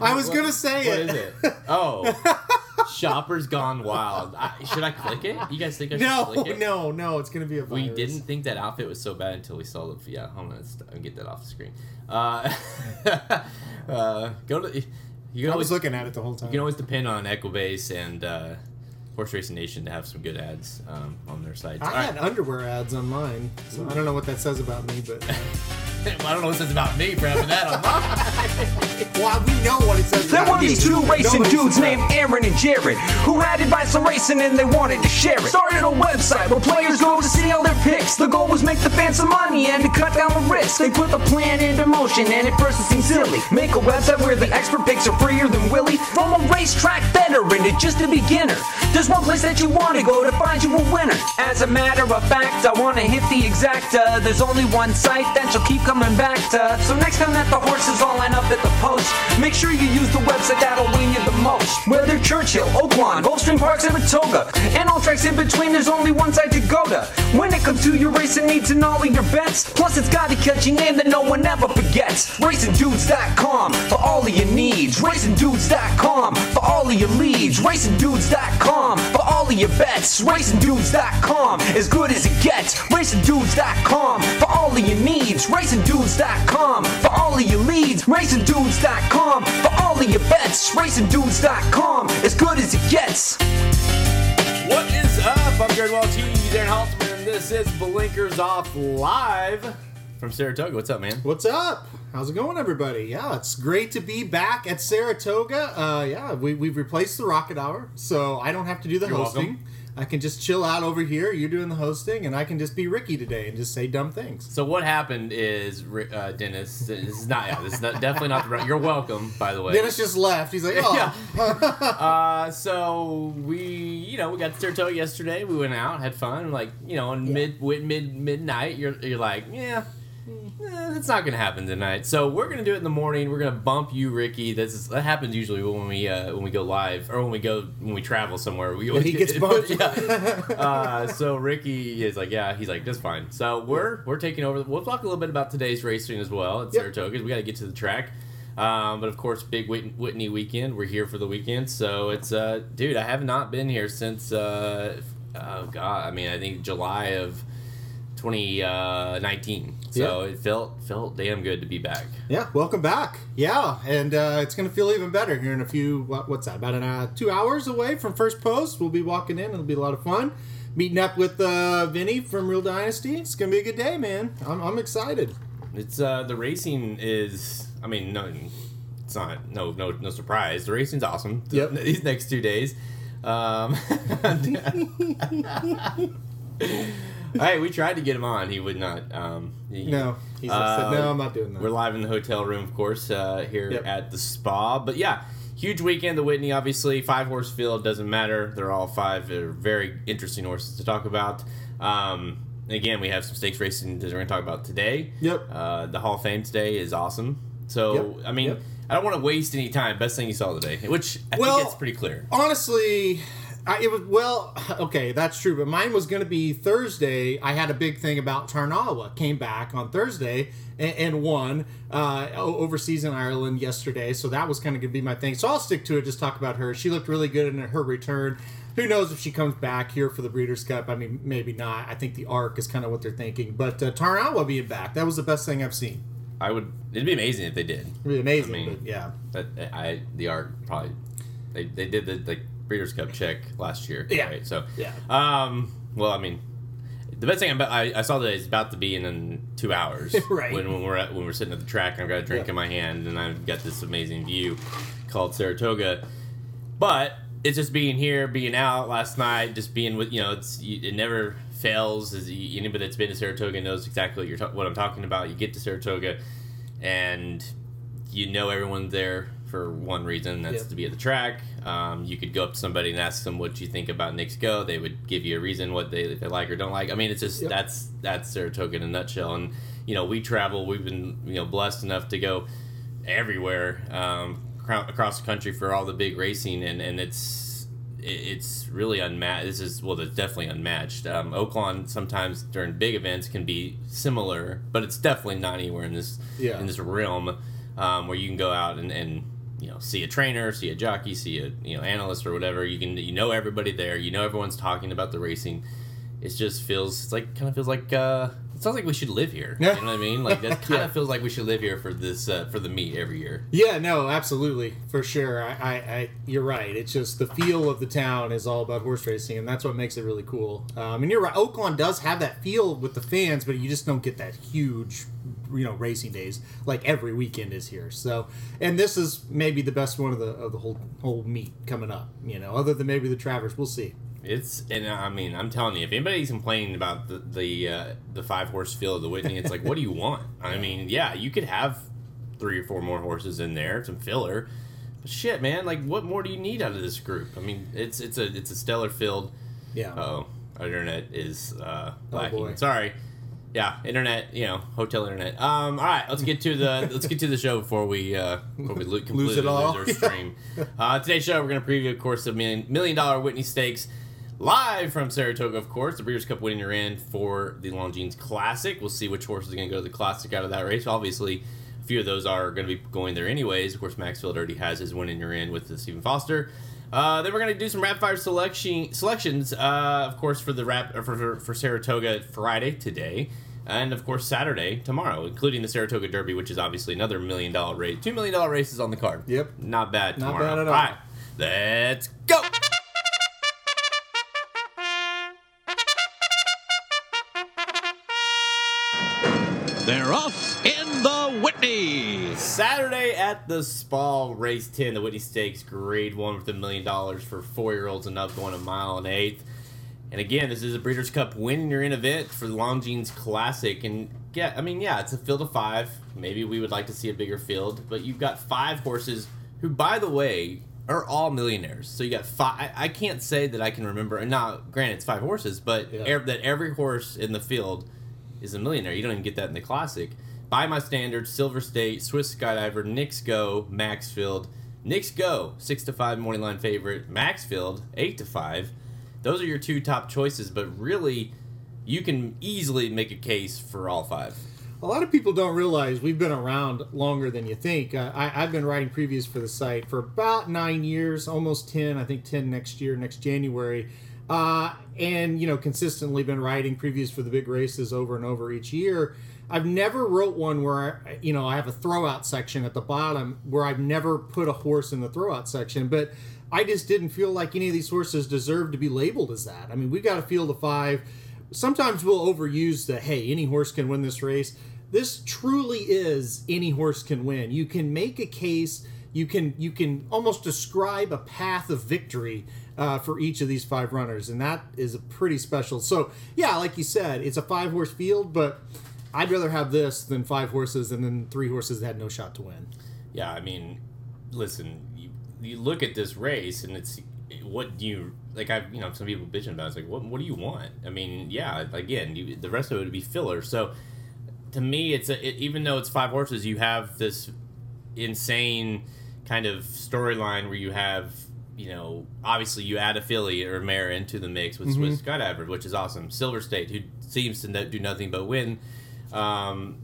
I was gonna say What it. is it? Oh, Shoppers Gone Wild. I, should I click it? You guys think I should No, click it? no, no. It's gonna be a. We didn't think that outfit was so bad until we saw the. Yeah, hold on, let's let get that off the screen. Uh, uh, go to. You can I always was looking at it the whole time. you can always depend on Equibase and uh, Horse Racing Nation to have some good ads um, on their sites. I All right. had underwear ads on mine, so I don't know what that says about me, but Well, I don't know what this is about me for having that on mine. well, we know what it says. There were these two racing Nobody dudes says named. Aaron and Jared who had advice on racing and they wanted to share it. Started a website where players go to see all their picks. The goal was make the fans some money and to cut down the risk. They put the plan into motion and at first it seemed silly. Make a website where the expert picks are freer than Willie. From a racetrack veteran to just a beginner. There's one place that you want to go to find you a winner. As a matter of fact, I want to hit the exacta. There's only one site that you'll keep coming back to. So next time that the horses all line up at the post, make sure you use the website that'll win you the most. Whether Churchill, Oaklawn, Gulfstream Park, Saratoga, and all tracks in between, there's only one site to go to. When it comes to your racing needs and all of your bets, plus it's got a catchy name that no one ever forgets. RacingDudes.com for all of your needs. RacingDudes.com for all of your leads. RacingDudes.com for all of your bets. RacingDudes.com as good as it gets. RacingDudes.com for all of your needs. RacingDudes.com for all of your leads. RacingDudes.com for all of your bets. RacingDudes.com as good as it gets. What is up? I'm Jared Welch. He's Aaron Haltzman. and This is Blinkers Off Live from Saratoga. What's up, man? What's up? How's it going, everybody? Yeah, it's great to be back at Saratoga. Uh, yeah, we, we've replaced the Rocket Hour, so I don't have to do the You're hosting. welcome. I can just chill out over here. You're doing the hosting, and I can just be Ricky today and just say dumb things. So what happened is, uh, Dennis. This is not. Yeah, this is not, definitely not the. right- You're welcome, by the way. Dennis just left. He's like, oh, Yeah. uh, so we, you know, we got to Saratoga yesterday. We went out, had fun. Like, you know, in mid wi- mid midnight, you're you're like, yeah, eh, it's not gonna happen tonight. So we're gonna do it in the morning. We're gonna bump you, Ricky. This is that happens usually when we uh, when we go live or when we go when we travel somewhere. We always he get- gets bumped. yeah. Uh, so Ricky is like, yeah, he's like, that's fine. So we're we're taking over. We'll talk a little bit about today's racing as well at Yep. Saratoga. We got to get to the track. Um, but of course, big Whitney weekend. We're here for the weekend, so it's uh, dude. I have not been here since uh, oh god. I mean, I think July of 2019. So it felt felt damn good to be back. yeah, welcome back. Yeah, and uh, it's going to feel even better here in a few, what, what's that, about an, uh, two hours away from first post. We'll be walking in. It'll be a lot of fun. Meeting up with uh, Vinny from Real Dynasty. It's going to be a good day, man. I'm, I'm excited. It's uh, the racing is. I mean, no, it's not. No, no, no surprise. The racing's awesome. Yep. These next two days. Um, hey, we tried to get him on. He would not. Um, he- No, he's Uh, said, no, I'm not doing that. We're live in the hotel room, of course, uh, here Yep. at the spa. But yeah, huge weekend. The Whitney, obviously, five horse field doesn't matter. They're all five. They're very interesting horses to talk about. Um, again, we have some stakes racing that we're going to talk about today. Yep. Uh, the Hall of Fame today is awesome. So Yep. I mean, Yep. I don't want to waste any time. Best thing you saw today, which I Well- think it's pretty clear. honestly I, it was well okay that's true but mine was going to be thursday. I had a big thing about tarnawa came back on thursday and, and won uh, overseas in ireland yesterday so that was kind of going to be my thing. So i'll stick to it just talk about her. She looked really good in her return. Who knows if she comes back here for the breeders cup? I mean maybe not. I think the arc is kind of what they're thinking but uh, tarnawa being back that was the best thing i've seen. I would. It'd be amazing if they did. really amazing I mean- but yeah. But I the arc probably they, they did the like Breeders' Cup check last year. Yeah. Right? So Yeah. Um. Well, I mean, the best thing about, I, I saw that it's about to be in, in two hours. Right. When, when we're at, when we're sitting at the track, I've got a drink Yeah. in my hand, and I've got this amazing view called Saratoga. But it's just being here, being out last night, just being with you know, it's it never fails. As anybody that's been to Saratoga knows exactly what you're ta- what I'm talking about. You get to Saratoga, and you know everyone there for one reason. That's Yep. to be at the track. Um, you could go up to somebody and ask them what you think about Knicks Go. They would give you a reason what they they like or don't like. I mean, it's just Yep. that's that's Saratoga in a nutshell. And you know, we travel. We've been you know blessed enough to go everywhere um, across the country for all the big racing, and and it's it's really unmatched. This is well, it's definitely unmatched. Um, Oaklawn sometimes during big events can be similar, but it's definitely not anywhere in this Yeah. in this realm. um, where you can go out and, and you know see a trainer, see a jockey, see a you know analyst or whatever. You can you know everybody there. You know everyone's talking about the racing. It just feels it's like kind of feels like uh, it sounds like we should live here. Yeah. You know what I mean? Like that kind Yeah. of feels like we should live here for this uh, for the meet every year. Yeah, no, absolutely, for sure. I, I, I, you're right. It's just the feel of the town is all about horse racing, and that's what makes it really cool. Um, and you're right. oaklawn does have that feel with the fans, but you just don't get that huge, you know, racing days like every weekend is here. So, and this is maybe the best one of the of the whole whole meet coming up. You know, other than maybe the Travers, we'll see. It's and I mean I'm telling you, if anybody's complaining about the the uh, the five horse field of the Whitney, it's like, what do you want? I mean, yeah, you could have three or four more horses in there, some filler, but shit, man, like what more do you need out of this group? I mean, it's it's a it's a stellar field. Yeah. Oh, our internet is uh, Oh, lacking. boy. Sorry. Yeah, internet. You know, hotel internet. Um, all right, let's get to the let's get to the show before we uh, before we lo- completely it all. lose our stream. uh, today's show, we're going to preview, of course, the million million dollar Whitney Stakes. Live from Saratoga, of course, the Breeders' Cup winning your end for the Longines Classic. We'll see which horse is going to go to the Classic out of that race. Obviously, a few of those are going to be going there anyways. Of course, Maxfield already has his win in your end with the Stephen Foster. Uh, then we're going to do some rapid fire selection selections, uh, of course, for the rap or for, for, for Saratoga Friday today, and of course Saturday tomorrow, including the Saratoga Derby, which is obviously another million dollar race. Two million dollar races on the card. Yep. not bad. Not Tomorrow. bad at all. all. right, let's go. They're off in the Whitney. Saturday at the Spa Race 10, the Whitney Stakes, grade one with a million dollars for four year olds and up, going a mile and eighth. And again, this is a Breeders' Cup winning your in event for the Longines Classic. And yeah, I mean, yeah, it's a field of five. Maybe we would like to see a bigger field, but you've got five horses who, by the way, are all millionaires. So you got five. I, can't say that I can remember. And now, granted, it's five horses, but Yeah. ev- that every horse in the field is a millionaire. You don't even get that in the classic. By my standards, Silver State, Swiss Skydiver, Knicks Go, Maxfield. Knicks Go, six to five morning line favorite. Maxfield, eight to five. Those are your two top choices, but really, you can easily make a case for all five. A lot of people don't realize we've been around longer than you think. Uh, I, I've been writing previews for the site for about nine years, almost 10, I think 10 next year, next January. Uh, and, you know, consistently been writing previews for the big races over and over each year. I've never wrote one where, you know, I have a throwout section at the bottom where I've never put a horse in the throwout section. But I just didn't feel like any of these horses deserved to be labeled as that. I mean, we've got a field of five sometimes we'll overuse the hey any horse can win this race this truly is any horse can win you can make a case you can you can almost describe a path of victory uh, for each of these five runners and that is a pretty special so yeah like you said it's a five horse field but i'd rather have this than five horses and then three horses that had no shot to win Yeah, I mean, listen, you, you look at this race and it's what do you like? I you know some people bitching about it, it's like what what do you want? I mean, yeah, again, you, the rest of it would be filler. So to me, it's a, it, even though it's five horses, you have this insane kind of storyline where you have you know obviously you add a filly or mare into the mix with mm-hmm. Swiss Skydiver, which is awesome. Silver State, who seems to no- do nothing but win. Um,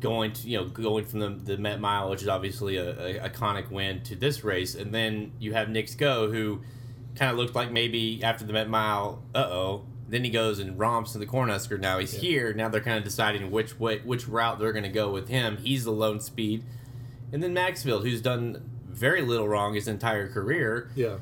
going to you know going from the, the Met Mile, which is obviously a, a iconic win, to this race, and then you have Knicks Go, who kind of looked like maybe after the Met Mile, uh oh. Then he goes and romps to the Cornhusker. Now he's here. Now they're kind of deciding which way, which route they're going to go with him. He's the lone speed, and then Maxfield, who's done very little wrong his entire career yeah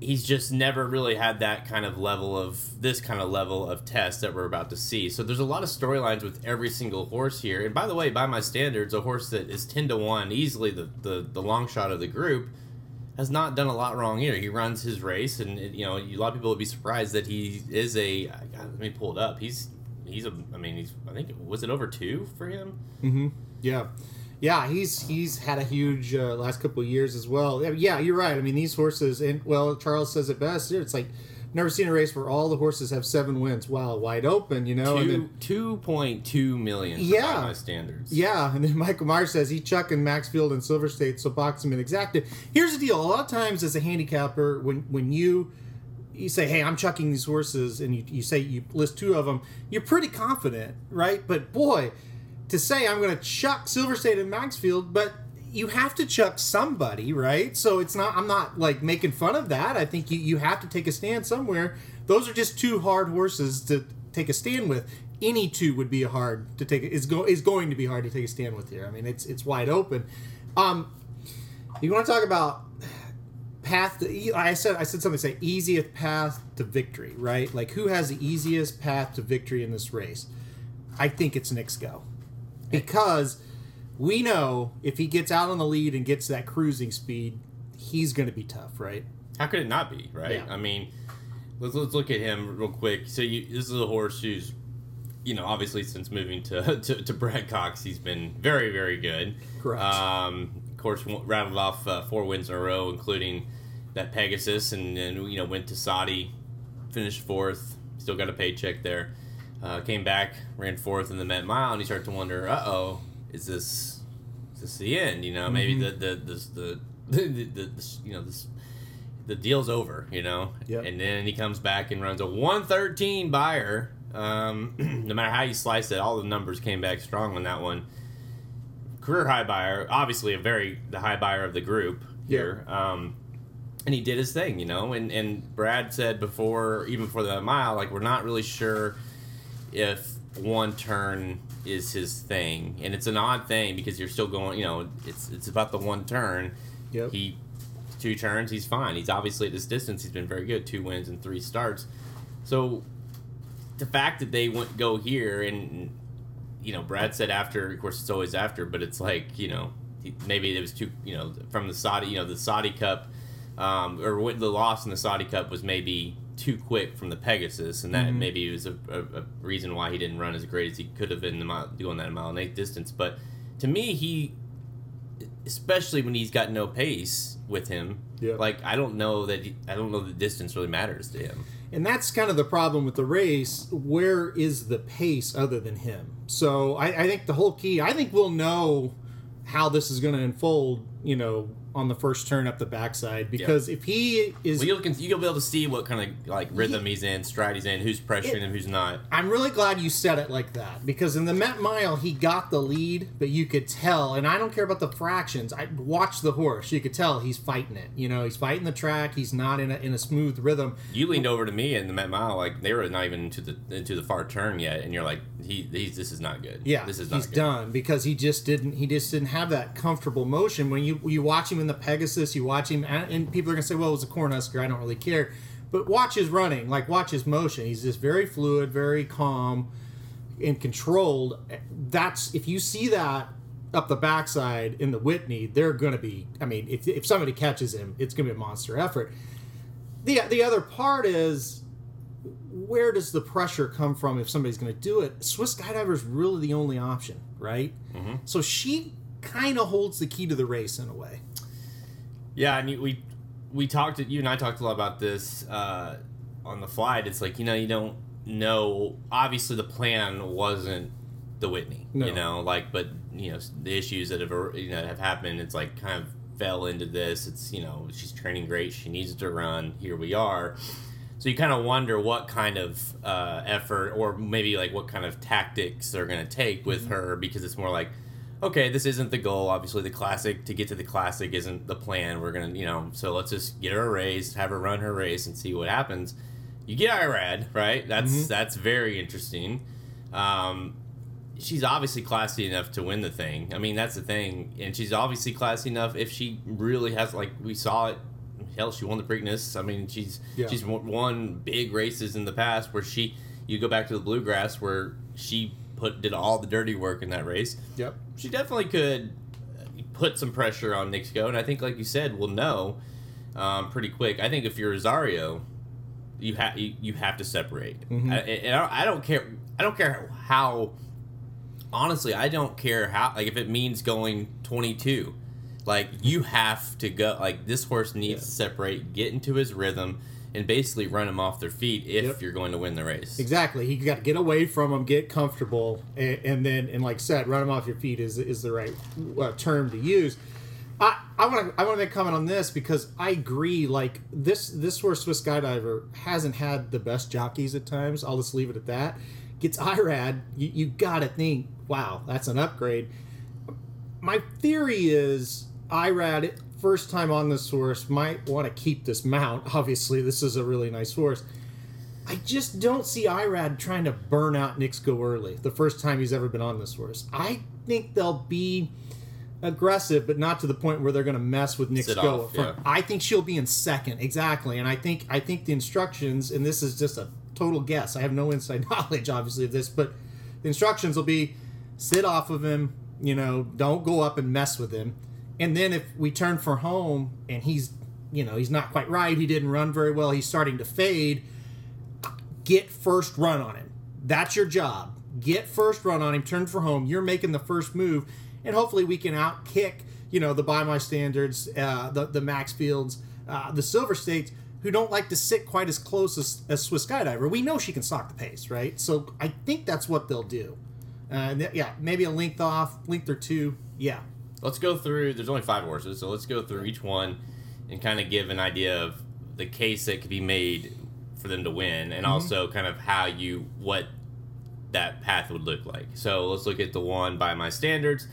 he's just never really had that kind of level of this kind of level of test that we're about to see. So there's a lot of storylines with every single horse here. And by the way, by my standards, a horse that is ten to one, easily the the, the long shot of the group, has not done a lot wrong either. He runs his race, and it, you know a lot of people would be surprised that he is a. God, let me pull it up. He's he's a. I mean, he's. I think was it over two for him? Mm-hmm. Yeah, yeah, he's he's had a huge uh, last couple of years as well. Yeah, you're right. I mean, these horses, and well, Charles says it best. It's like never seen a race where all the horses have seven wins. Wow, wide open, you know. and Two then two point two million. Yeah. my standards. yeah, and then Michael Myers says he chucking Maxfield and Silver State, so box him in exacta. Here's the deal: a lot of times as a handicapper, when when you you say, "Hey, I'm chucking these horses," and you, you say you list two of them, you're pretty confident, right? But boy, to say I'm going to chuck Silver State and Maxfield, but you have to chuck somebody, right? So it's not. I'm not like making fun of that. I think you you have to take a stand somewhere. Those are just two hard horses to take a stand with. Any two would be hard to take. Is go is going to be hard to take a stand with here. I mean, it's it's wide open. Um, you want to talk about path to, I said I said something say easiest path to victory, right? Like who has the easiest path to victory in this race? I think it's Knicks Go. Because we know if he gets out on the lead and gets that cruising speed, he's going to be tough, right? How could it not be, right? Yeah. I mean, let's, let's look at him real quick. So you, this is a horse who's, you know, obviously since moving to, to, to Brad Cox, he's been very, very good. Correct. Um, of course, rattled off uh, four wins in a row, including that Pegasus, and then, you know, went to Saudi, finished fourth, still got a paycheck there. Uh, came back, ran fourth in the Met Mile, and you start to wonder, uh oh, is this is this the end? You know, maybe the the the the, the, the, the you know this the deal's over, you know. Yep. And then he comes back and runs a 113 Beyer. Um, no matter how you slice it, all the numbers came back strong on that one. Career high Beyer, obviously a very the high Beyer of the group here. Um, and he did his thing, you know. And and Brad said before, even before the mile, like we're not really sure if one turn is his thing, and it's an odd thing because you're still going. You know, it's it's about the one turn. Yep. He two turns, he's fine. He's obviously at this distance, he's been very good. Two wins and three starts. So the fact that they went go here and you know Brad said after, of course it's always after, but it's like you know maybe it was too you know from the Saudi you know the Saudi Cup um, or what the loss in the Saudi Cup was maybe too quick from the Pegasus, and that mm-hmm. maybe was a, a, a reason why he didn't run as great as he could have been the mile, doing that mile and eighth distance. But to me, he especially when he's got no pace with him. Yeah. Like I don't know that he, I don't know the distance really matters to him. And that's kind of the problem with the race. Where is the pace other than him? So I, I think the whole key, I think we'll know how this is going to unfold, you know, on the first turn up the backside. Because if he is. Well, you'll you'll be able to see what kind of like rhythm he's in, stride he's in, who's pressuring him, who's not. I'm really glad you said it like that because in the Met Mile he got the lead, but you could tell, and I don't care about the fractions. I watched the horse; you could tell he's fighting it. You know, he's fighting the track. He's not in a in a smooth rhythm. You leaned over to me in the Met Mile, like they were not even into the into the far turn yet, and you're like, he he's this is not good. Yeah, this is not he's good. done because he just didn't. He just didn't have that comfortable motion. When you you watch him in the Pegasus, you watch him, and, people are gonna say, "Well, it was a Cornhusker." I don't really care, but watch his running, like watch his motion. He's just very fluid, very calm, and controlled. That's if you see that up the backside in the Whitney, they're gonna be. I mean, if if somebody catches him, it's gonna be a monster effort. The the other part is where does the pressure come from if somebody's going to do it? Swiss Skydiver is really the only option, right? Mm-hmm. So she kind of holds the key to the race in a way. Yeah, and you, we we talked. You and I talked a lot about this uh, on the flight. It's like you know you don't know. Obviously, the plan wasn't the Whitney. No. You know, like but you know the issues that have you know have happened. It's like kind of fell into this. It's you know she's training great. She needs to run. Here we are. So you kind of wonder what kind of uh, effort, or maybe like what kind of tactics they're going to take with her, because it's more like, okay, this isn't the goal. Obviously, the classic to get to the classic isn't the plan. We're gonna, you know, so let's just get her a race, have her run her race, and see what happens. You get Irad, right? That's that's very interesting. Um, she's obviously classy enough to win the thing. I mean, that's the thing, and she's obviously classy enough if she really has, like we saw it. Hell, she won the Preakness. I mean, she's Yeah. she's won big races in the past where she. You go back to the Bluegrass where she put did all the dirty work in that race. Yep. She definitely could put some pressure on Knicks Go, and I think, like you said, we'll know um, pretty quick. I think if you're Rosario, you have you, you have to separate. Mm-hmm. I, and I don't, I don't care. I don't care how. Honestly, I don't care how. Like if it means going 22, like you have to go. Like this horse needs to separate, get into his rhythm, and basically run them off their feet if Yep. you're going to win the race. Exactly. He got to get away from them, get comfortable, and, and then, and like said, run them off your feet is is the right uh, term to use. I I want to I want to make a comment on this because I agree. Like this this horse Swiss Skydiver hasn't had the best jockeys at times. I'll just leave it at that. gets IRAD, you, you gotta think, wow, that's an upgrade. My theory is IRAD, first time on this horse, might want to keep this mount. Obviously, this is a really nice horse. I just don't see IRAD trying to burn out Knicks Go early, the first time he's ever been on this horse. I think they'll be aggressive, but not to the point where they're going to mess with Nix Sit Go. off, front. yeah. I think she'll be in second, exactly. And I think I think the instructions, and this is just a total guess. I have no inside knowledge, obviously, of this, but the instructions will be sit off of him. You know, don't go up and mess with him. And then if we turn for home and he's, you know, he's not quite right. He didn't run very well. He's starting to fade get first run on him. That's your job. Get first run on him, turn for home. You're making the first move, and hopefully we can outkick, you know, the by my standards, uh, the the Maxfields, uh, the Silver States, who don't like to sit quite as close as, as Swiss Skydiver. We know she can stalk the pace, right? So I think that's what they'll do. Uh, yeah, maybe a length off, length or two. Yeah, Let's go through. There's only five horses, so let's go through each one and kind of give an idea of the case that could be made for them to win, and also kind of how you what that path would look like. So let's look at the one by my standards,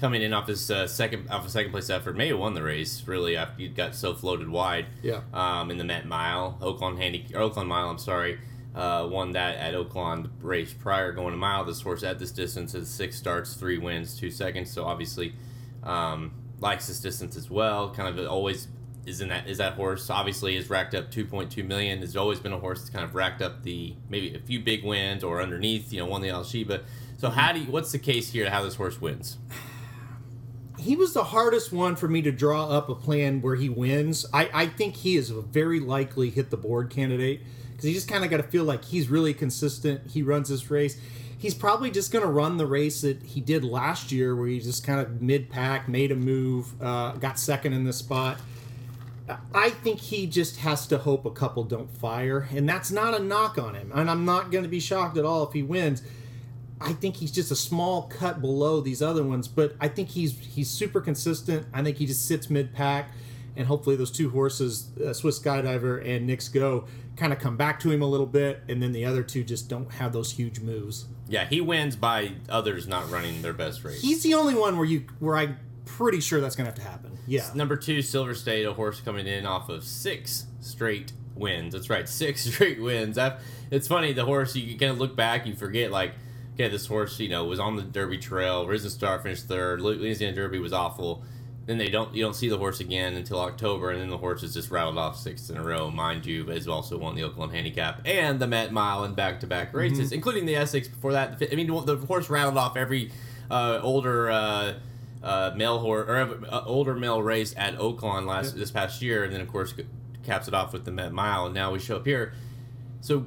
coming in off his uh, second off a second place effort. May have won the race really after you got so floated wide. Yeah. Um, in the Met Mile, Oaklawn Handy Oaklawn Mile. I'm sorry. Uh, won that at Oaklawn race prior going a mile. This horse at this distance has six starts, three wins, two seconds. So obviously, um, likes this distance as well. Kind of always is in that is that horse. Obviously, has racked up 2.2 million. Has always been a horse that's kind of racked up the maybe a few big wins or underneath. You know, won the Alysheba. So how do you, what's the case here to how this horse wins? he was the hardest one for me to draw up a plan where he wins. I, I think he is a very likely hit the board candidate because he just kind of got to feel like he's really consistent. He runs this race. He's probably just going to run the race that he did last year, where he just kind of mid pack, made a move, uh, got second in the spot. I think he just has to hope a couple don't fire, and that's not a knock on him. And I'm not going to be shocked at all if he wins. I think he's just a small cut below these other ones, but I think he's he's super consistent. I think he just sits mid pack, and hopefully those two horses, uh, Swiss Skydiver and Knicks Go, kind of come back to him a little bit, and then the other two just don't have those huge moves. Yeah, he wins by others not running their best race. He's the only one where you where I'm pretty sure that's going to have to happen. Yeah, Number two, Silver State, a horse coming in off of six straight wins. That's right, six straight wins. It's funny, the horse, you kind of look back, you forget, like, okay, this horse, you know, was on the Derby Trail, Risen Star finished third, Louisiana Derby was awful. Then they don't, you don't see the horse again until October, and then the horse has just rattled off six in a row. Mind you, but has also won the Oaklawn Handicap and the Met Mile in back-to-back races, including the Essex before that. I mean, the horse rattled off every uh, older. Uh, uh, male horse or uh, older male race at Oaklawn last this past year, and then of course caps it off with the Met Mile, and now we show up here. So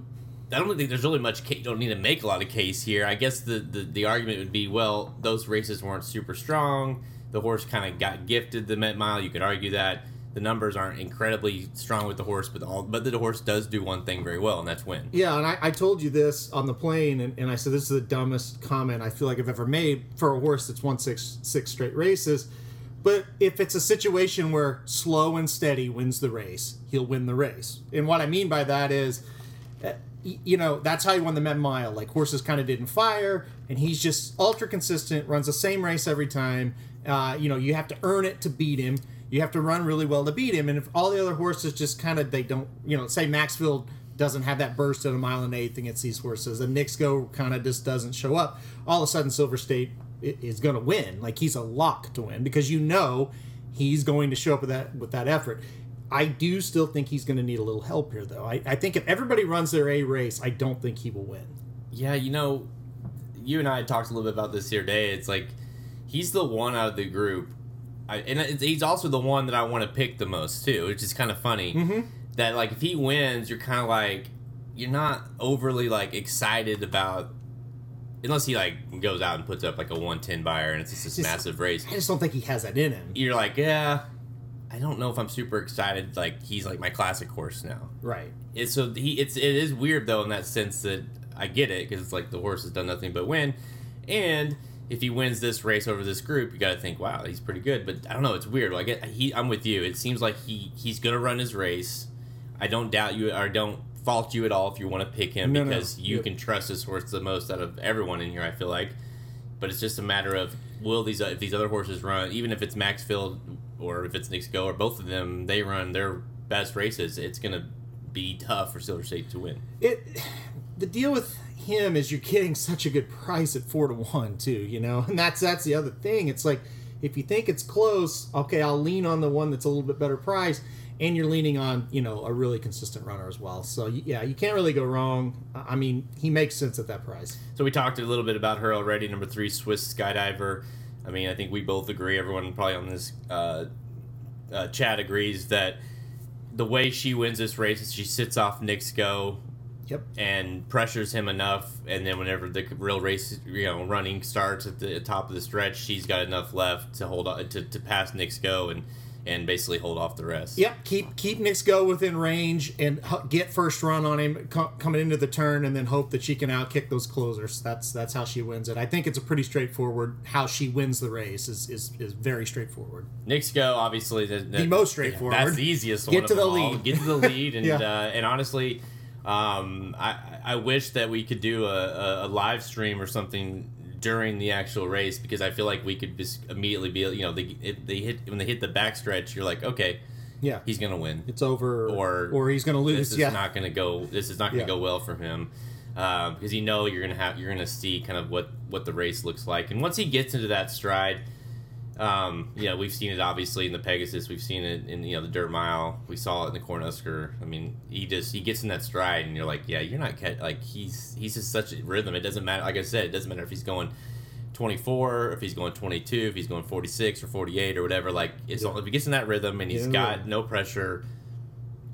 I don't think there's really much. Case, don't need to make a lot of case here. I guess the, the the argument would be, well, those races weren't super strong. The horse kind of got gifted the Met Mile. You could argue that the numbers aren't incredibly strong with the horse, but all but the horse does do one thing very well, and that's win. Yeah, and I, I told you this on the plane, and, and I said this is the dumbest comment I feel like I've ever made for a horse that's won six six straight races. But if it's a situation where slow and steady wins the race, he'll win the race. And what I mean by that is, uh, you know, that's how he won the Met Mile. Like horses kind of didn't fire, and he's just ultra consistent, runs the same race every time. Uh, you know, you have to earn it to beat him. You have to run really well to beat him. And if all the other horses just kind of they don't, you know, say Maxfield doesn't have that burst at a mile and eighth against these horses, and Knicks Go kind of just doesn't show up. All of a sudden, Silver State is going to win. Like he's a lock to win because you know he's going to show up with that with that effort. I do still think he's going to need a little help here, though. I, I think if everybody runs their A race, I don't think he will win. Yeah, you know, you and I talked a little bit about this here other day. It's like he's the one out of the group, I, and it's, he's also the one that I want to pick the most too, which is kind of funny. Mm-hmm. That like if he wins, you're kind of like you're not overly like excited about. Unless he like goes out and puts up like a 110 Beyer and it's just this Just- massive race, I just don't think he has that in him. you're like, yeah, I don't know if I'm super excited. Like he's like my classic horse now. Right. It's so he it's it is weird though in that sense that I get it because it's like the horse has done nothing but win, and if he wins this race over this group, you got to think, wow, he's pretty good. But I don't know, it's weird. Like he, I'm with you. It seems like he he's gonna run his race. I don't doubt you or don't fault you at all if you want to pick him No, no. because you Yep. can trust this horse the most out of everyone in here. I feel like, but it's just a matter of will these if these other horses run, even if it's Maxfield or if it's Knicks Go or both of them, they run their best races. It's gonna be tough for Silver State to win. it the deal with him is you're getting such a good price at four to one too you know and that's that's the other thing it's like if you think it's close okay i'll lean on the one that's a little bit better price and you're leaning on you know a really consistent runner as well so yeah you can't really go wrong i mean he makes sense at that price So we talked a little bit about her already. Number three, Swiss skydiver. I mean, I think we both agree. Everyone probably on this uh, uh, chat agrees that the way she wins this race is she sits off Knicks Go yep and pressures him enough, and then whenever the real race, you know, running starts at the top of the stretch, she's got enough left to hold on to, to pass Knicks Go and and basically hold off the rest. Yep, keep keep Knicks Go within range and get first run on him co- coming into the turn, and then hope that she can outkick those closers. That's that's how she wins it. I think it's a pretty straightforward how she wins the race is is, is very straightforward. Knicks Go obviously the, The most straightforward. That's the easiest one. Get to the all. lead. Get to the lead, and Yeah. uh, and honestly, um, I I wish that we could do a, a, a live stream or something during the actual race because I feel like we could just immediately be you know they they hit when they hit the backstretch you're like okay Yeah, he's gonna win it's over, or or he's going to lose. this is yeah, not gonna go this is not gonna Yeah. go well for him. Um, because you know you're gonna have you're gonna see kind of what what the race looks like, and once he gets into that stride, um, you know we've seen it obviously in the Pegasus, we've seen it in you know the Dirt Mile, we saw it in the Cornhusker. I mean, he just he gets in that stride, and you're like, yeah, you're not like he's he's just such a rhythm. It doesn't matter. Like I said, it doesn't matter if he's going 24, if he's going 22, if he's going 46 or 48 or whatever. Like it's Yeah. if he gets in that rhythm and he's Yeah. got no pressure.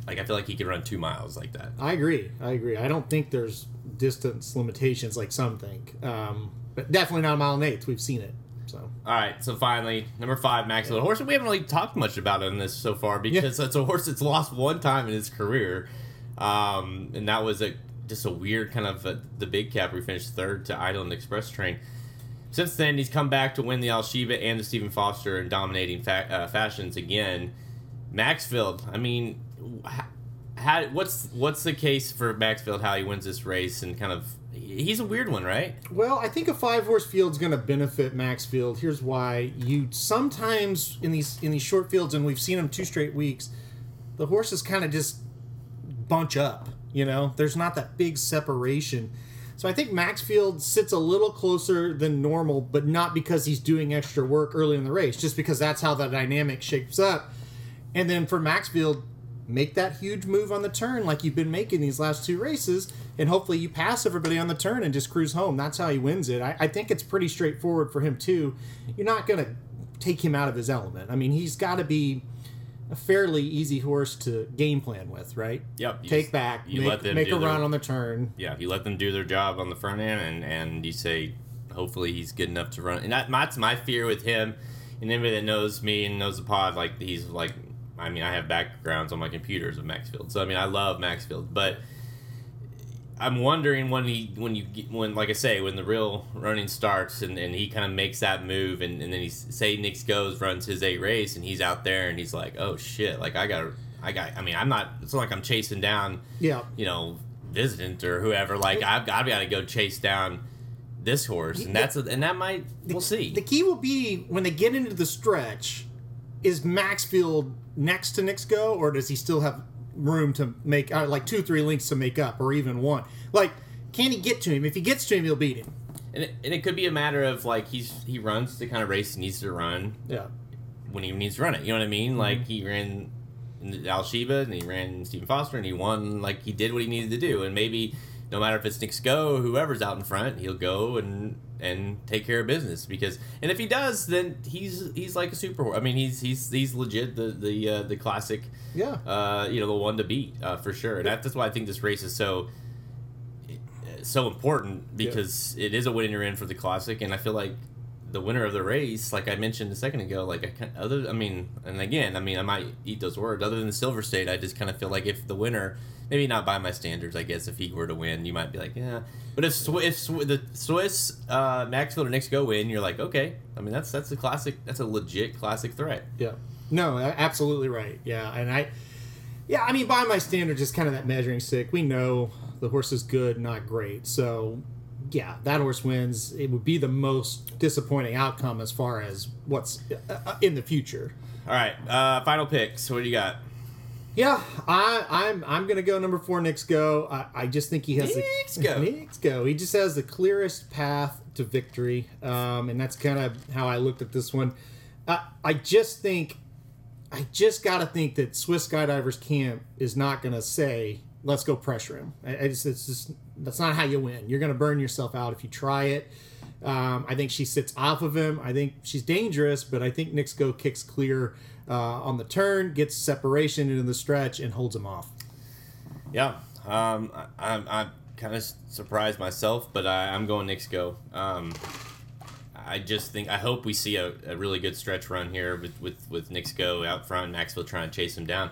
Like I feel like he could run two miles like that. I agree. I agree. I don't think there's distance limitations like some think, um, but definitely not a mile and eighth. We've seen it. So All right, so finally, number five, Maxwell Horse. We haven't really talked much about it in this so far because it's a horse that's lost one time in his career, um, and that was a just a weird kind of uh the big cap. We finished third to Island Express Train. Since then, he's come back to win the Alysheba and the Stephen Foster in dominating fa- uh, fashions again. Maxfield, I mean, how, how what's what's the case for Maxfield? How he wins this race and kind of he's a weird one, right? Well, I think a five horse field's going to benefit Maxfield. Here's why: you sometimes in these in these short fields, and we've seen them two straight weeks, the horses kind of just bunch up. You know, there's not that big separation. So I think Maxfield sits a little closer than normal, but not because he's doing extra work early in the race, just because that's how the dynamic shapes up. And then for Maxfield, make that huge move on the turn like you've been making these last two races, and hopefully you pass everybody on the turn and just cruise home. That's how he wins it. I, I think it's pretty straightforward for him too. You're not going to take him out of his element. I mean, he's got to be a fairly easy horse to game plan with, right? Yep. you Take just- back, you make, let them make a their- run on the turn. yeah, you let them do their job on the front end, and and you say, hopefully he's good enough to run. And that, that's my fear with him. And anybody that knows me and knows the pod, like he's like, I mean, I have backgrounds on my computers of Maxfield, so I mean, I love Maxfield, but I'm wondering when he when you when like I say when the real running starts and, and he kind of makes that move and, and then he say Nick's goes runs his eight race and he's out there and he's like oh shit like I got I got I mean I'm not it's not like I'm chasing down Yeah. you know, Visitant or whoever. Like I've, I've got to go chase down this horse, and that's a, and that might we'll see. The key will be when they get into the stretch, is Maxfield next to Knicks Go, or does he still have room to make uh, like two, three links to make up, or even one? Like, can he get to him? If he gets to him, he'll beat him. and, it, and it could be a matter of like he's he runs the kind of race he needs to run Yeah. when he needs to run it. You know what I mean? Like he ran Alysheba and he ran Stephen Foster and he won. Like he did what he needed to do, and maybe no matter if it's Knicks Go, whoever's out in front, he'll go and and take care of business because and if he does, then he's he's like a super. I mean, he's he's he's legit the the uh, the classic. Yeah. uh, you know, the one to beat uh, for sure. And that's why I think this race is so so important because it is a win you're in for the classic. And I feel like the winner of the race, like I mentioned a second ago, like I can other, I mean, and again, I mean, I might eat those words. Other than Silver State, I just kind of feel like if the winner, maybe not by my standards, I guess if he were to win, you might be like, yeah. But if Sw- if Sw- the Swiss uh, Maxfield or Knicks go win, you're like, okay. I mean, that's that's a classic. That's a legit classic threat. Yeah. No, absolutely right. Yeah, and I Yeah, I mean, by my standards, it's kind of that measuring stick. We know the horse is good, not great. So, yeah, that horse wins. It would be the most disappointing outcome as far as what's uh, in the future. All right, uh, final picks. What do you got? Yeah, I, I'm I'm gonna go number four. Knicks go. I, I just think he has Knicks the go. Knicks go. He just has the clearest path to victory, um, and that's kind of how I looked at this one. Uh, I just think, I just got to think that Swiss Skydivers camp is not gonna say, "Let's go pressure him." I, I just, it's just that's not how you win. You're gonna burn yourself out if you try it. Um, I think she sits off of him. I think she's dangerous, but I think go kicks clear uh, on the turn, gets separation into the stretch, and holds him off. Yeah, um, I, I'm, I'm kind of surprised myself, but I, I'm going go. Um, I just think I hope we see a, a really good stretch run here with with with go out front, Maxwell trying to chase him down.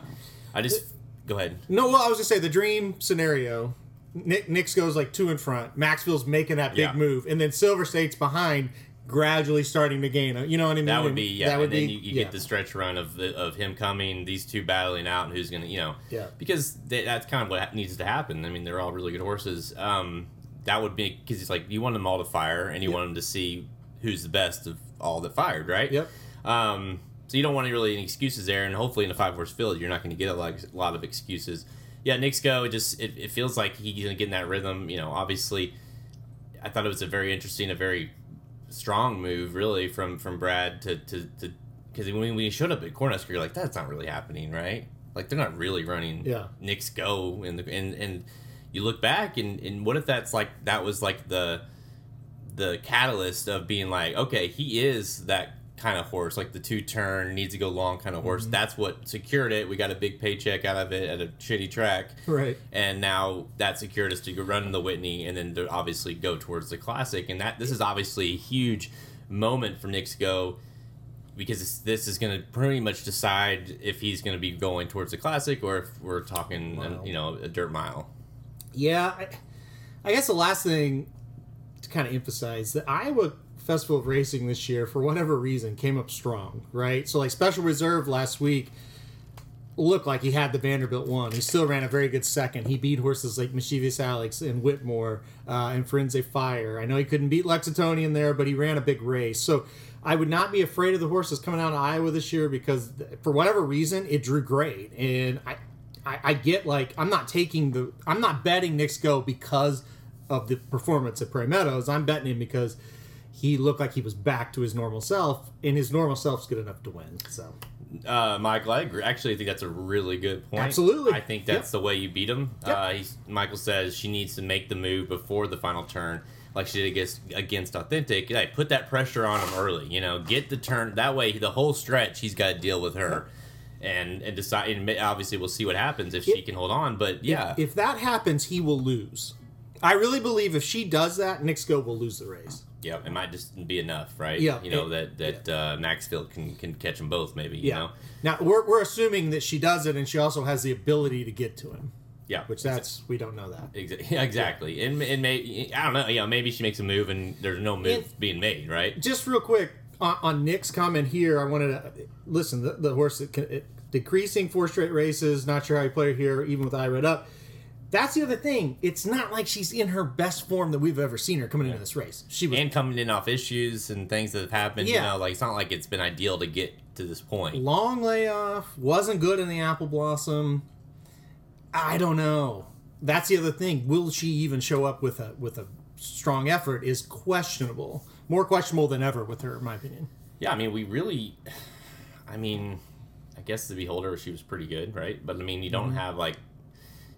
I just go ahead. No, well, I was gonna say the dream scenario. Nick Knicks goes like two in front. Maxfield's making that big Yeah. move, and then Silver State's behind, gradually starting to gain. You know what I mean? That would be yeah, That would and then be you, you yeah. get the stretch run of the, of him coming, these two battling out, and who's gonna you know Yeah. because they, that's kind of what needs to happen. I mean, they're all really good horses. Um, that would be because it's like you want them all to fire, and you Yep. want them to see who's the best of all that fired, right? Yep. Um, so you don't want really any excuses there, and hopefully in a five horse field, you're not going to get a lot, a lot of excuses. Yeah, Knicks go. It just it, it feels like he's to get in that rhythm. You know, obviously, I thought it was a very interesting, a very strong move, really, from from Brad to to to because when he showed up at Cornhusker, you're like, that's not really happening, right? Like they're not really running. Yeah. Knicks go, and the and and you look back, and and what if that's like that was like the the catalyst of being like, okay, he is that kind of horse, like the two turn needs to go long kind of Mm-hmm. horse. That's what secured it. We got a big paycheck out of it at a shitty track, Right. and now that secured us to run the Whitney and then to obviously go towards the Classic. And that this is obviously a huge moment for Knicks Go because this, is going to pretty much decide if he's going to be going towards the Classic or if we're talking, Mile. you know, a dirt mile. Yeah, I, I guess the last thing to kind of emphasize the Iowa Festival of Racing this year, for whatever reason, came up strong, right? So, like Special Reserve last week looked like he had the Vanderbilt one. He still ran a very good second. He beat horses like Mischievous Alex and Whitmore uh, and Firenze Fire. I know he couldn't beat Lexitonian there, but he ran a big race. So, I would not be afraid of the horses coming out of Iowa this year because, for whatever reason, it drew great. And I, I, I get like I'm not taking the I'm not betting go because of the performance at Prairie Meadows. I'm betting him because he looked like he was back to his normal self, and his normal self's good enough to win. So Uh, Michael, I agree. Actually, I think that's a really good point. Absolutely. I think that's the way you beat him. Yep. Uh, he's, Michael says she needs to make the move before the final turn, like she did against against Authentic. Hey, put that pressure on him early. You know, get the turn. That way, the whole stretch, he's got to deal with her, and and decide. And obviously, we'll see what happens if she can hold on. But yeah, if that happens, he will lose. I really believe if she does that, go will lose the race. Yeah, it might just be enough, right? Yeah, you know it- that that uh, Maxfield can can catch them both, maybe. You Yeah. know, Now we're, we're assuming that she does it, and she also has the ability to get to him, yeah, which that's we don't know that. Exactly. yeah, exactly. And and may, I don't know. You know, maybe she makes a move and there's no move And- being made, right? just real quick on, on Nick's comment here, I wanted to listen. The, the horse that can, it, decreasing four straight races. Not sure how you play her here, even with Irad up. That's the other thing. It's not like she's in her best form that we've ever seen her coming into this race. She was And coming in off issues and things that have happened, you Yeah. know, like it's not like it's been ideal to get to this point. long layoff, wasn't good in the apple blossom. I don't know. That's the other thing. Will she even show up with a with a strong effort? Is questionable. More questionable than ever with her, in my opinion. Yeah, I mean, we really, I mean, I guess the beholder, she was pretty good, right? But I mean, you don't Mm-hmm. have like,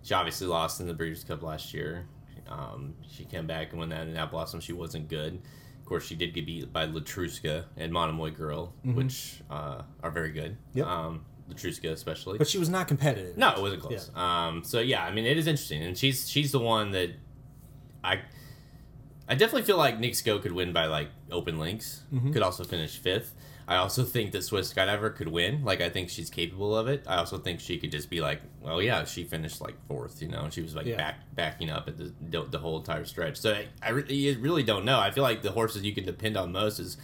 she obviously lost in the Breeders' Cup last year. Um, she came back and won that in that blossom. She wasn't good. Of course, she did get beat by Letruska and Monomoy Girl, which uh, are very good. Mm-hmm. Yep. Um, Letruska especially. But she was not competitive. No, it wasn't close. Um, so yeah, I mean, it is interesting, and she's she's the one that I I definitely feel like Knicks Go could win by like open links. Mm-hmm. Could also finish fifth. I also think that Swiss Skydiver could win. Like I think she's capable of it. I also think she could just be like, well, yeah, she finished like fourth. You know, she was like Yeah. back backing up at the the whole entire stretch. So I, I re- really don't know. I feel like the horses you can depend on most is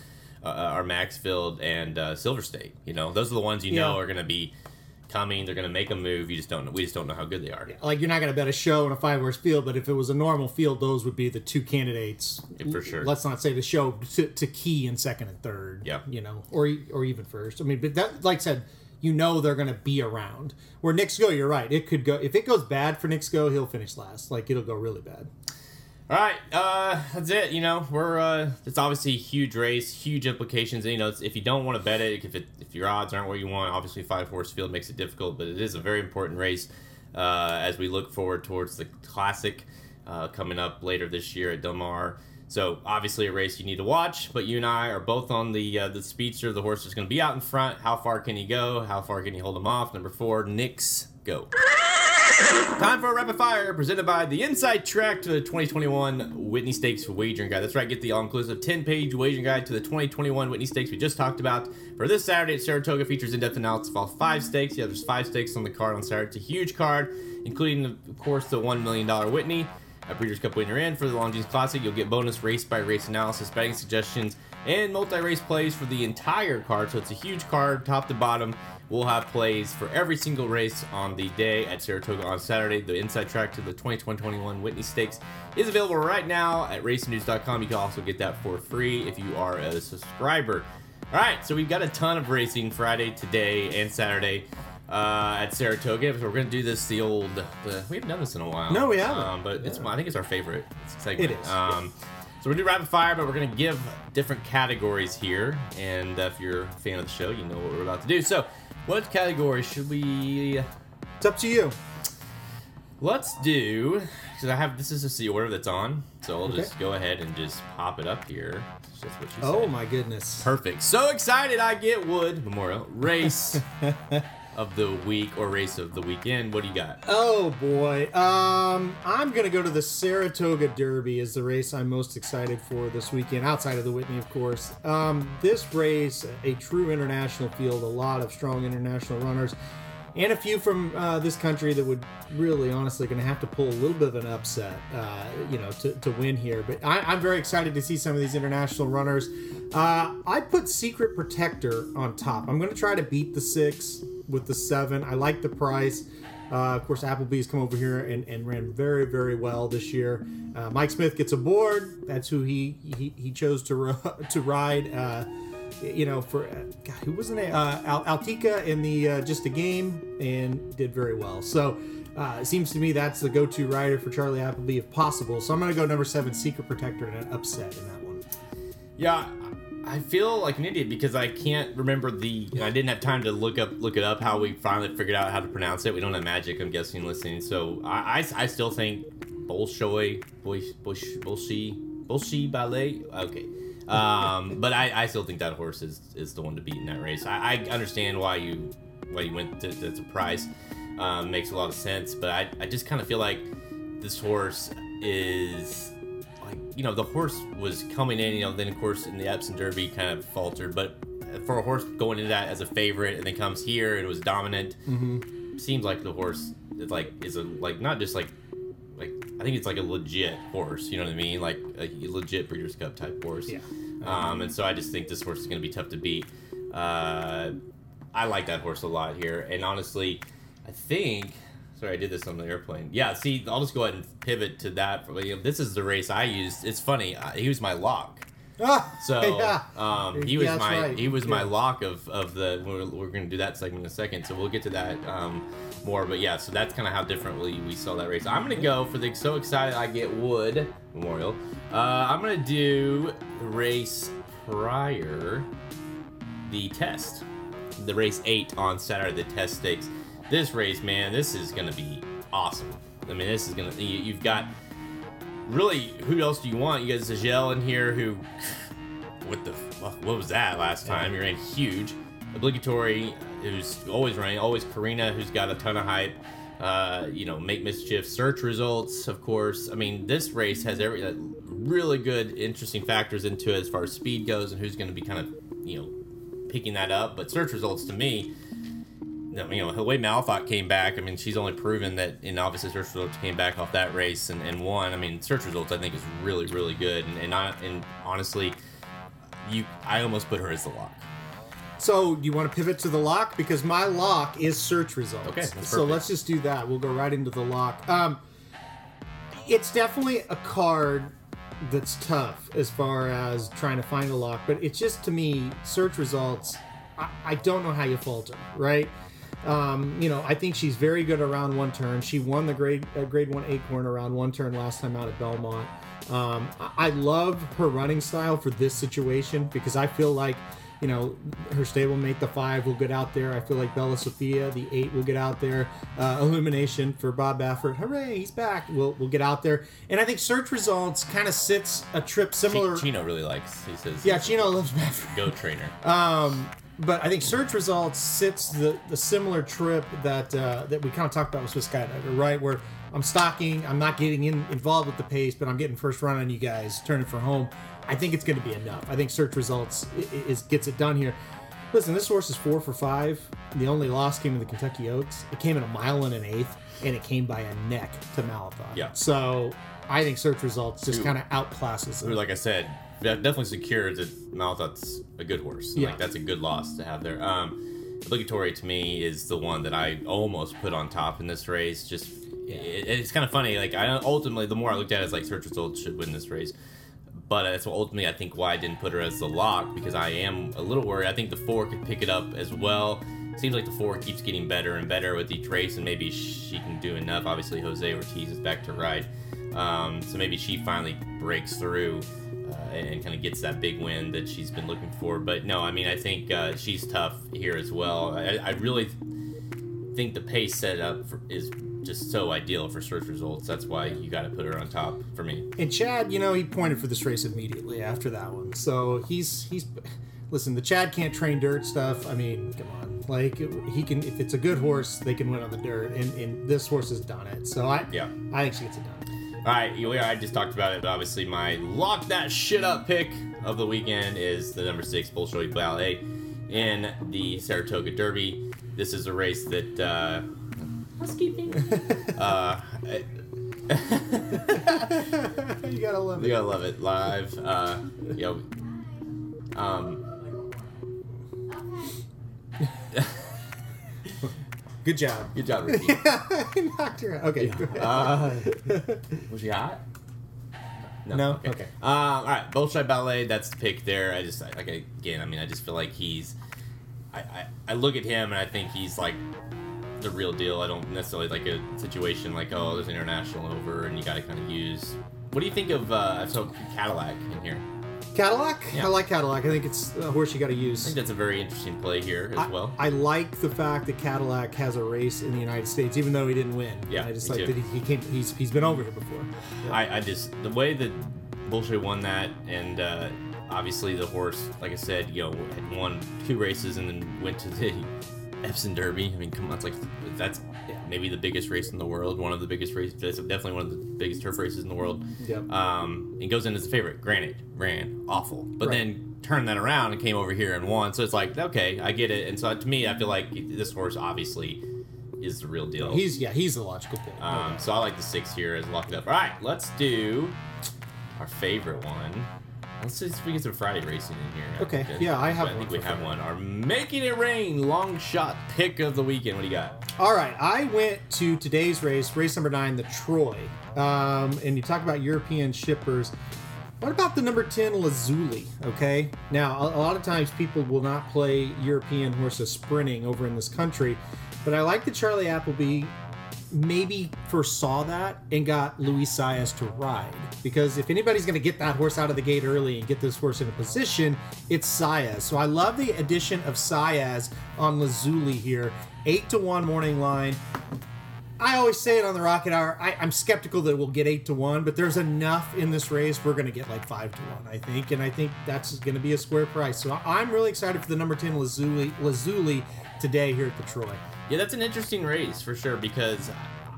uh, are Maxfield and uh, Silver State. You know, those are the ones you know are going to be coming. They're going to make a move. You just don't know. We just don't know how good they are. like you're not going to bet a show in a five horse field, but if it was a normal field, those would be the two candidates Yeah, for sure. Let's not say the show to, to key in second and third. Yeah. you know, or or even first. I mean, but that, like I said, you know they're going to be around. Where Knicks go, you're right. It could go if it goes bad for Knicks go, he'll finish last. Like it'll go really bad. All right, uh, that's it. You know, we're uh, it's obviously a huge race, huge implications. And, you know, if you don't want to bet it, if it, if your odds aren't where you want, obviously five horse field makes it difficult. But it is a very important race uh, as we look forward towards the Classic uh, coming up later this year at Del Mar. So obviously a race you need to watch. But you and I are both on the uh, the speedster. The horse is going to be out in front. How far can he go? How far can he hold him off? Number four, Knicks Go. Time for a rapid fire presented by the Inside Track to the 2021 Whitney Stakes Wagering Guide. That's right, get the all inclusive 10 page wagering guide to the 2021 Whitney Stakes we just talked about. For this Saturday at Saratoga, features in depth analysis of all five stakes. Yeah, there's five stakes on the card on Saturday. It's a huge card, including, of course, the $1 million Whitney. A Breeders' Cup winner in for the Longines Classic. You'll get bonus race by race analysis, betting suggestions, and multi race plays for the entire card. So it's a huge card, top to bottom. We'll have plays for every single race on the day at Saratoga on Saturday. The inside track to the 2021 Whitney Stakes is available right now at racingnews.com. You can also get that for free if you are a subscriber. All right, so we've got a ton of racing Friday, today, and Saturday uh, at Saratoga. So we're going to do this the old. The, we haven't done this in a while. No, we haven't. Um, but it's I think it's our favorite segment. It is, Um, so we're gonna do rapid fire, but we're gonna give different categories here. And uh, if you're a fan of the show, you know what we're about to do. So, what category should we? It's up to you. Let's do because I have this is just the order that's on. So I'll Okay. just go ahead and just pop it up here. That's just what you Oh said. my goodness. Perfect. So excited! I get Wood Memorial race of the week or race of the weekend. What do you got? Oh boy. Um, I'm gonna go to the Saratoga Derby is the race I'm most excited for this weekend, outside of the Whitney, of course. Um, this race, a true international field, a lot of strong international runners, and a few from uh, this country that would really, honestly, gonna have to pull a little bit of an upset, uh, you know, to, to win here. But I, I'm very excited to see some of these international runners. Uh, I put Secret Protector on top. I'm gonna try to beat the six with the seven. I like the price. Uh, of course, Appleby's come over here and, and ran very, very well this year. Uh, Mike Smith gets aboard. That's who he he, he chose to ro- to ride. Uh, you know, for uh, God, who wasn't it? Uh, Al- Althiqa in the uh, just a game and did very well. So uh, it seems to me that's the go-to rider for Charlie Appleby if possible. So I'm going to go number seven, Secret Protector, and an upset in that one. Yeah, I feel like an idiot because I can't remember the. I didn't have time to look up look it up how we finally figured out how to pronounce it. We don't have magic, I'm guessing, listening. So I, I, I still think Bolshoi, Bush, Bolshi, Bolshi Ballet. Okay. Um, but I, I still think that horse is, is the one to beat in that race. I, I understand why you why you went to, to, to price. Um, makes a lot of sense, but I, I just kind of feel like this horse is like you know the horse was coming in you know then of course in the Epsom Derby kind of faltered but for a horse going into that as a favorite and then comes here and was dominant seems like the horse is like is a like not just like I think it's like a legit horse you know what I mean like a legit Breeders' Cup type horse Yeah. um, and so I just think this horse is going to be tough to beat uh, I like that horse a lot here and honestly I think Sorry, I did this on the airplane. Yeah, see, I'll just go ahead and pivot to that. You know, this is the race I used. It's funny. He was my lock. Ah, So yeah. um, he was that's my right. he was my lock of, of the we're, we're going to do that segment in a second so we'll get to that um, more but yeah so that's kind of how differently we saw that race. I'm going to go for the so excited I get wood Memorial. Uh, I'm going to do race prior the test the race 8 on Saturday the test stakes. This race man this is going to be awesome. I mean this is going to you, you've got really, who else do you want? You got Zagel in here who, what the fuck, what was that last time? He ran huge. Obligatory, who's always running, always Karina, who's got a ton of hype. Uh, you know, make mischief, search results, of course. I mean, this race has every uh, really good, interesting factors into it as far as speed goes and who's going to be kind of, you know, picking that up. But search results to me, you know, the way Malfoy came back, I mean, she's only proven that, and obviously search results came back off that race and, and won. I mean, search results I think is really, really good, and and, I, and honestly, you, I almost put her as the lock. So, you want to pivot to the lock? Because my lock is search results. Okay, so let's just do that. We'll go right into the lock. Um, it's definitely a card that's tough as far as trying to find a lock, but it's just to me search results. I, I don't know how you falter, right? Um, you know, I think she's very good around one turn. She won the grade uh, grade one acorn around one turn last time out at Belmont. Um, I, love her running style for this situation because I feel like you know, her stablemate, the five, will get out there. I feel like Bella Sofia, the eight, will get out there. Uh, Illumination for Bob Baffert. Hooray, he's back. We'll, we'll get out there. And I think search results kind of sits a trip similar. Chi- Chino really likes. He says, yeah, Chino loves Baffert. go trainer." But I think search results sits the, the similar trip that uh, that we kind of talked about with Swiss Skydiver, right? Where I'm stocking, I'm not getting in, involved with the pace, but I'm getting first run on you guys, turning for home. I think it's going to be enough. I think search results is gets it done here. Listen, this horse is four for five. The only loss came in the Kentucky Oaks. It came in a mile and an eighth, and it came by a neck to Malathaat. Yeah. So I think search results just kind of outclasses it. like I said, definitely secures that Malathaat's a good horse. Yeah. Like that's a good loss to have there. Um, obligatory to me is the one that I almost put on top in this race. Just it, it's kind of funny. Like I ultimately, the more I looked at it, it's like search results should win this race. But that's what ultimately I think why I didn't put her as the lock because I am a little worried. I think the four could pick it up as well. Seems like the four keeps getting better and better with each race, and maybe she can do enough. Obviously, Jose Ortiz is back to ride, um, so maybe she finally breaks through uh, and kind of gets that big win that she's been looking for. But no, I mean, I think uh, she's tough here as well. I, I really think the pace setup for, is just so ideal for search results. That's why you got to put her on top for me. And Chad, you know, he pointed for this race immediately after that one. So he's he's listen. The Chad can't train dirt stuff. I mean, come on, like he can. If it's a good horse, they can win on the dirt, and, and this horse has done it. So I Yeah. I think she gets it done. All right, you- I just talked about it, but obviously my lock that shit up pick of the weekend is the number six Bolshoi Ballet in the Saratoga Derby. This is a race that uh, housekeeping. uh, You gotta love it. you gotta love it live. Uh, you know, um, Good job. good job, Ricky. You knocked her out. Okay. Uh, was she hot? No? no? Okay. Um, all right, Bolshoi Ballet. That's the pick there. I just I- like again. I mean, I just feel like he's. I, I I look at him and I think he's like the real deal. I don't necessarily like a situation like oh, there's international over and you got to kind of use. What do you think of uh, so Cadillac in here? Cadillac. Yeah. I like Cadillac. I think it's a horse you got to use. I think that's a very interesting play here as I, well. I like the fact that Cadillac has a race in the United States, even though he didn't win. Yeah, I just like too. that he, he came. He's he's been over here before. I, I just the way that Bullshit won that, and uh, obviously the horse, like I said, you know, had won two races and then went to the Epsom Derby. I mean, come on, it's like that's maybe the biggest race in the world, one of the biggest races, definitely one of the biggest turf races in the world. Yep. Um, and goes in as a favorite. Granted, ran awful, but Right. then turned that around and came over here and won. So it's like, okay, I get it. And so to me, I feel like this horse obviously is the real deal. He's yeah, he's the logical pick. Um, so I like the six here as lock it up. All right, let's do our favorite one. Let's see if we get some Friday racing in here. Okay, yeah, I have I think one we have Friday. one. Our making it rain long shot pick of the weekend. What do you got? All right, I went to today's race, race number nine, the Troy. Um, and you talk about European shippers. What about the number 10 Lazuli? Okay. Now, a, a lot of times people will not play European horses sprinting over in this country, but I like the Charlie Appleby maybe foresaw that and got Luis Saez to ride. Because if anybody's going to get that horse out of the gate early and get this horse in a position, it's Saez. So I love the addition of Saez on Lazuli here. 8 to 1 morning line. I always say it on the Rocket Hour. I, I'm skeptical that we'll get eight to one, but there's enough in this race. We're going to get like five to one, I think, and I think that's going to be a square price. So I'm really excited for the number ten Lazuli, Lazuli today here at the Troy. Yeah, that's an interesting race for sure because,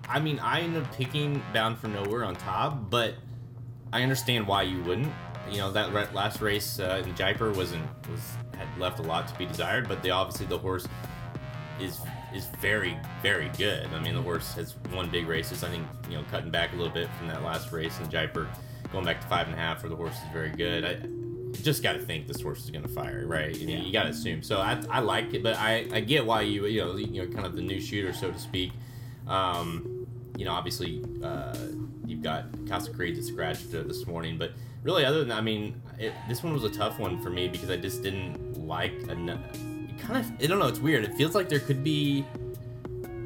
I mean, I ended up picking Bound for Nowhere on top, but I understand why you wouldn't. You know that last race uh, in Jaipur wasn't was had left a lot to be desired, but they obviously the horse is is very very good. I mean the horse has won big races. I think you know cutting back a little bit from that last race in Jaipur, going back to five and a half for the horse is very good. I just got to think this horse is going to fire, right? You, you got to assume. So I, I like it, but I, I get why you you know you know kind of the new shooter, so to speak. Um, you know, obviously uh, you've got Casa Creed that scratched this morning, but really other than that, I mean, it, this one was a tough one for me because I just didn't like enough. It kind of I don't know. It's weird. It feels like there could be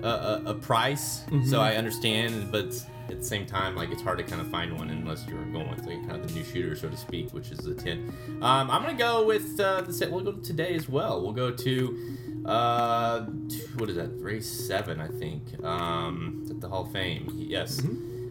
a, a, a price, so I understand, but at the same time, like it's hard to kind of find one unless you're going with like kind of the new shooter, so to speak, which is the ten. Um, I'm gonna go with uh, the set. We'll go to today as well. We'll go to uh, what is that? Race seven, I think. Um, at the Hall of Fame. Yes.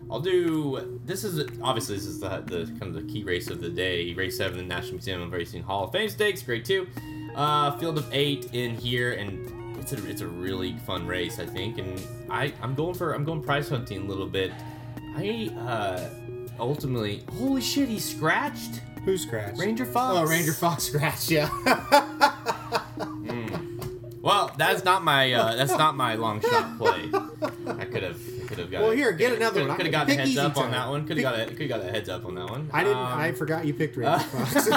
I'll do. This is obviously this is the, the kind of the key race of the day. Race seven, the National Museum of Racing Hall of Fame Stakes, grade two. Uh, field of eight in here, and it's a it's a really fun race, I think. And I I'm going for I'm going price hunting a little bit. I uh ultimately holy shit he scratched Who scratched? Ranger Fox. Oh, Ranger Fox scratched. Yeah. Well, that's not my uh, that's not my long shot play. I could have could have got. Well, here, get another one. Could have got a heads up on that one. Could have got a could have got a heads up on that one. I didn't. Um, I forgot you picked Ranger Fox.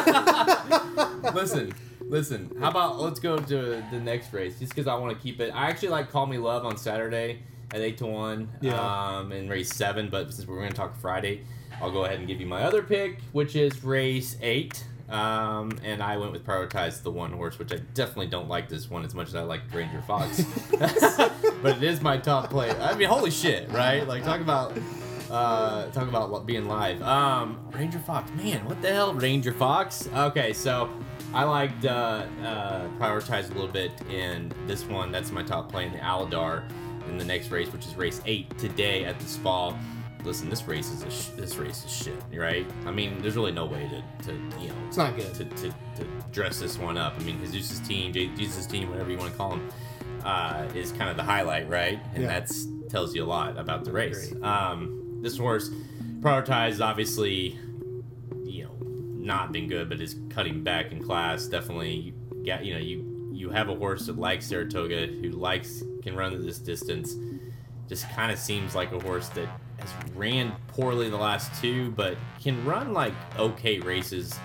listen, listen. How about let's go to the next race, just because I want to keep it. I actually like Call Me Love on Saturday at eight to one. Yeah. Um, in race seven, but since we're going to talk Friday, I'll go ahead and give you my other pick, which is race eight. Um, and I went with prioritize the one horse, which I definitely don't like this one as much as I like Ranger Fox. but it is my top play. I mean, holy shit, right? Like talk about uh, talk about being live. Um, Ranger Fox, man, what the hell, Ranger Fox? Okay, so I liked uh, uh, prioritize a little bit in this one. That's my top play in the Alydar in the next race, which is race eight today at the Spa. Listen, this race is a sh- this race is shit, right? I mean, there's really no way to, to you know it's not good. to, to, to dress this one up. I mean, Jesus' team, Jesus' team, whatever you want to call him, uh, is kind of the highlight, right? And Yeah. that's tells you a lot about the race. Um, this horse, prioritized, obviously, not been good, but is cutting back in class. Definitely, got you know, you you have a horse that likes Saratoga, who likes can run this distance. Just kind of seems like a horse that has ran poorly the last two, but can run like okay races,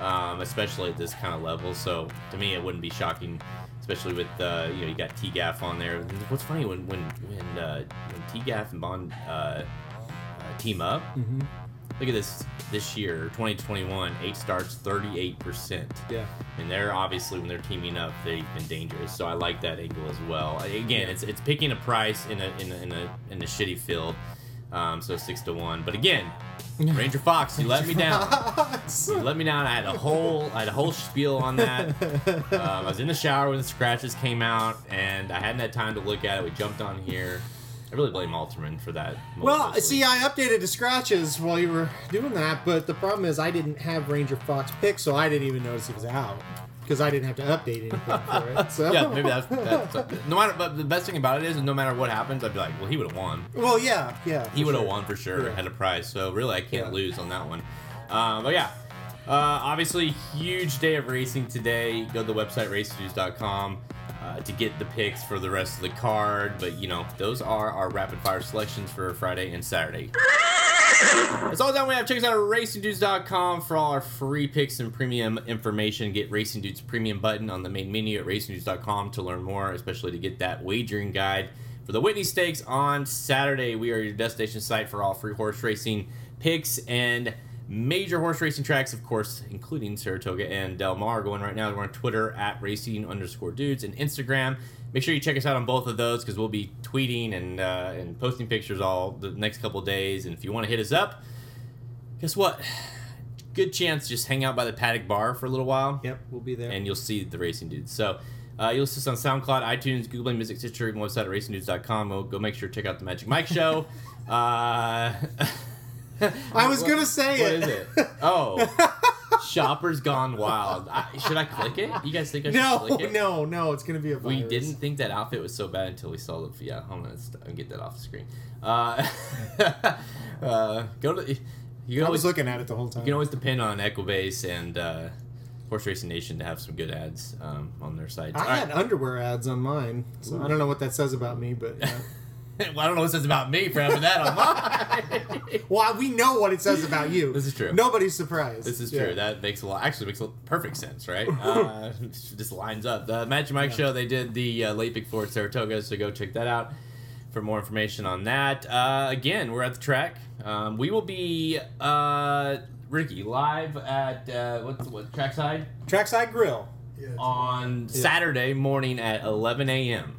um, especially at this kind of level. So to me, it wouldn't be shocking, especially with uh, you know you got T Gaff on there. What's funny when when when, uh, when T Gaff and Bond uh, uh, team up, look at this this year 2021 eight starts 38 percent. Yeah. and they're obviously when they're teaming up they've been dangerous. So i like that angle as well. Again it's it's picking a price in a in a in a, in a shitty field. Um, so six to one. But again ranger fox you let me down. You let me down. I had a whole i had a whole spiel on that. Um, i was in the shower when the scratches came out and i hadn't had time to look at it. We jumped on here i really blame alterman for that Well, see, I updated the scratches while you were doing that, but the problem is I didn't have Ranger Fox picked, so I didn't even notice it was out because I didn't have to update anything for it. So. yeah, maybe that's, that's no matter. But the best thing about it is, no matter what happens, I'd be like, well, he would have won. Well, yeah, yeah. He would have sure. won for sure. Yeah. Had a prize, so really, I can't Yeah. lose on that one. Um, but yeah, uh, obviously, huge day of racing today. Go to the website racenews.com uh, to get the picks for the rest of the card. But you know, those are our rapid fire selections for Friday and Saturday. That's all the we have. Check us out at racingdudes.com for all our free picks and premium information. Get Racing Dudes premium button on the main menu at racingdudes.com to learn more, especially to get that wagering guide for the Whitney Stakes on Saturday. We are your destination site for all free horse racing picks and major horse racing tracks, of course, including Saratoga and Del Mar. Going right now, we're on Twitter at racing underscore dudes and Instagram. Make sure you check us out on both of those because we'll be tweeting and uh, and posting pictures all the next couple days. And if you want to hit us up, guess what? Good chance just hang out by the paddock bar for a little while Yep, we'll be there. and you'll see the racing dudes. So uh, you'll see us on SoundCloud, iTunes, Google Play Music, Stitcher, even website at racingdudes.com. Go, go make sure to check out the Magic Mike show. Uh, I was what- gonna say what it. is it? Oh, Shoppers Gone Wild. I, should I click it? You guys think I should no, click it? no, no. It's gonna be a virus. We didn't think that outfit was so bad until we saw the. Yeah, I'm gonna, I'll get that off the screen. Uh, uh, go to. You can I always was looking at it the whole time. you can always depend on Equibase and uh, Horse Racing Nation to have some good ads um, on their sites. I All right. had underwear ads on mine, so I don't know what that says about me, but yeah. well, I don't know what it says about me for having that online. Well, we know what it says about you. This is true. Nobody's surprised. This is Yeah. true. That makes a lot. Actually, makes a perfect sense, right? Uh, just lines up. The Magic Mike show. They did the uh, late Big Four at Saratoga, so go check that out for more information on that. Uh, again, we're at the track. Um, we will be uh, Ricky live at uh, what what trackside Trackside Grill. on Saturday morning at 11 a.m.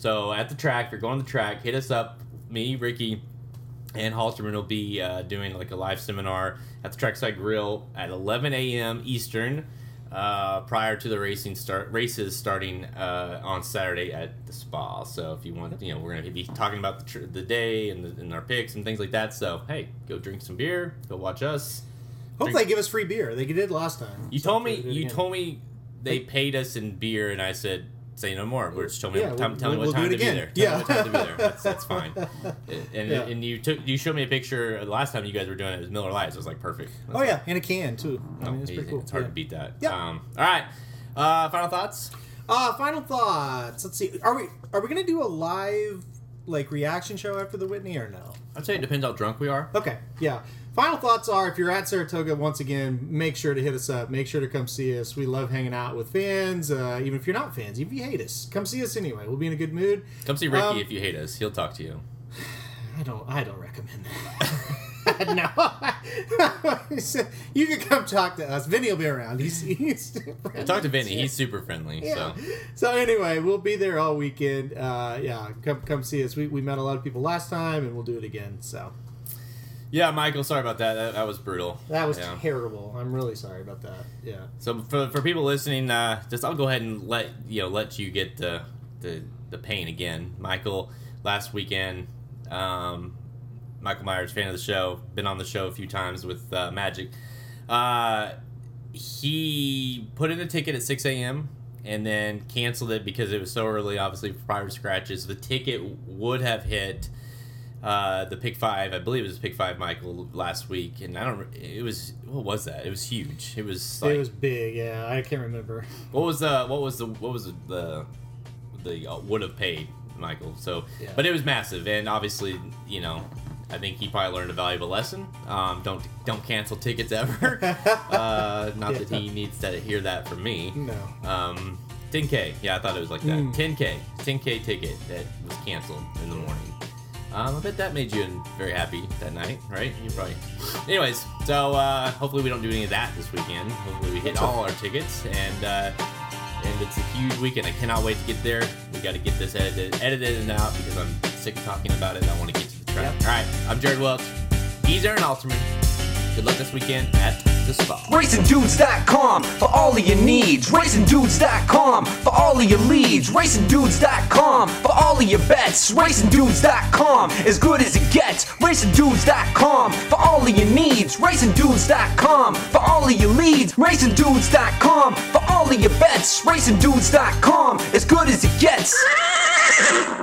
So at the track, if you're going to the track, hit us up. Me, Ricky, and Alterman will be uh, doing like a live seminar at the Trackside Grill at 11 a.m. Eastern, uh, prior to the racing start races starting uh, on Saturday at the spa. So if you want, you know, we're gonna be talking about the, tr- the day and, the, and our picks and things like that. So hey, go drink some beer, go watch us. Hope they give us free beer. They did last time. You So told me you again. told me they paid us in beer, and I said, "Say no more." We're just telling me Yeah, tell, we'll- tell me we'll what do time to be there. Tell Yeah. me what time to be there. That's, that's fine. And Yeah. and you took you showed me a picture the last time you guys were doing it. It was Miller Lights. It was like perfect. Was Oh like, yeah, in a can too. I mean, it's pretty cool. It's hard Yeah. to beat that. Yeah. Um, all right. Uh, final thoughts. Uh, final thoughts. Let's see. Are we are we gonna do a live like reaction show after the Whitney or no? I'd say it depends how drunk we are. Okay, yeah. Final thoughts are if you're at Saratoga once again, make sure to hit us up. Make sure to come see us. We love hanging out with fans. Uh, even if you're not fans, even if you hate us, come see us anyway. We'll be in a good mood. Come see Ricky Um, if you hate us. He'll talk to you. I don't. I don't recommend that. no. you can come talk to us. Vinny will be around. He's he's. Talk to Vinny. He's super friendly. Yeah. So So anyway, we'll be there all weekend. Uh, yeah, come come see us. We, we met a lot of people last time, and we'll do it again. So yeah, Michael. Sorry about that. That, that was brutal. that was Yeah. terrible. I'm really sorry about that. Yeah. So for, for people listening, uh, just I'll go ahead and let you know let you get the the, the pain again. Michael last weekend, um, Michael Myers, fan of the show, been on the show a few times with uh, Magic. Uh, he put in a ticket at 6 a.m. and then canceled it because it was so early, obviously prior to scratches. The ticket would have hit uh, the pick five. I believe it was pick five, Michael, last week, and I don't. It was what was that? It was huge. It was like it was big. Yeah, I can't remember. what was the what was the what was the the, uh, would have paid Michael? So, Yeah. but it was massive, and obviously, you know, I think he probably learned a valuable lesson. Um, don't don't cancel tickets ever. uh, not that he needs to hear that from me. No. Um, 10k, yeah, I thought it was like that. Mm. 10k, 10k ticket that was canceled in the morning. Um, I bet that made you very happy that night, right? You probably. Anyways, so uh, hopefully we don't do any of that this weekend. Hopefully we hit all our tickets, and uh, and it's a huge weekend. I cannot wait to get there. We got to get this edited, edited and out because I'm sick of talking about it. I want to get to the track. Yep. All right, I'm Jared Welch. He's Aaron Alterman. Good luck this weekend at the spa. RacingDudes.com for all of your needs. RacingDudes.com for all of your leads. RacingDudes.com for all of your bets. RacingDudes.com as good as it gets. RacingDudes.com for all of your needs. RacingDudes.com for all of your leads. RacingDudes.com for all of your bets. RacingDudes.com as good as it gets.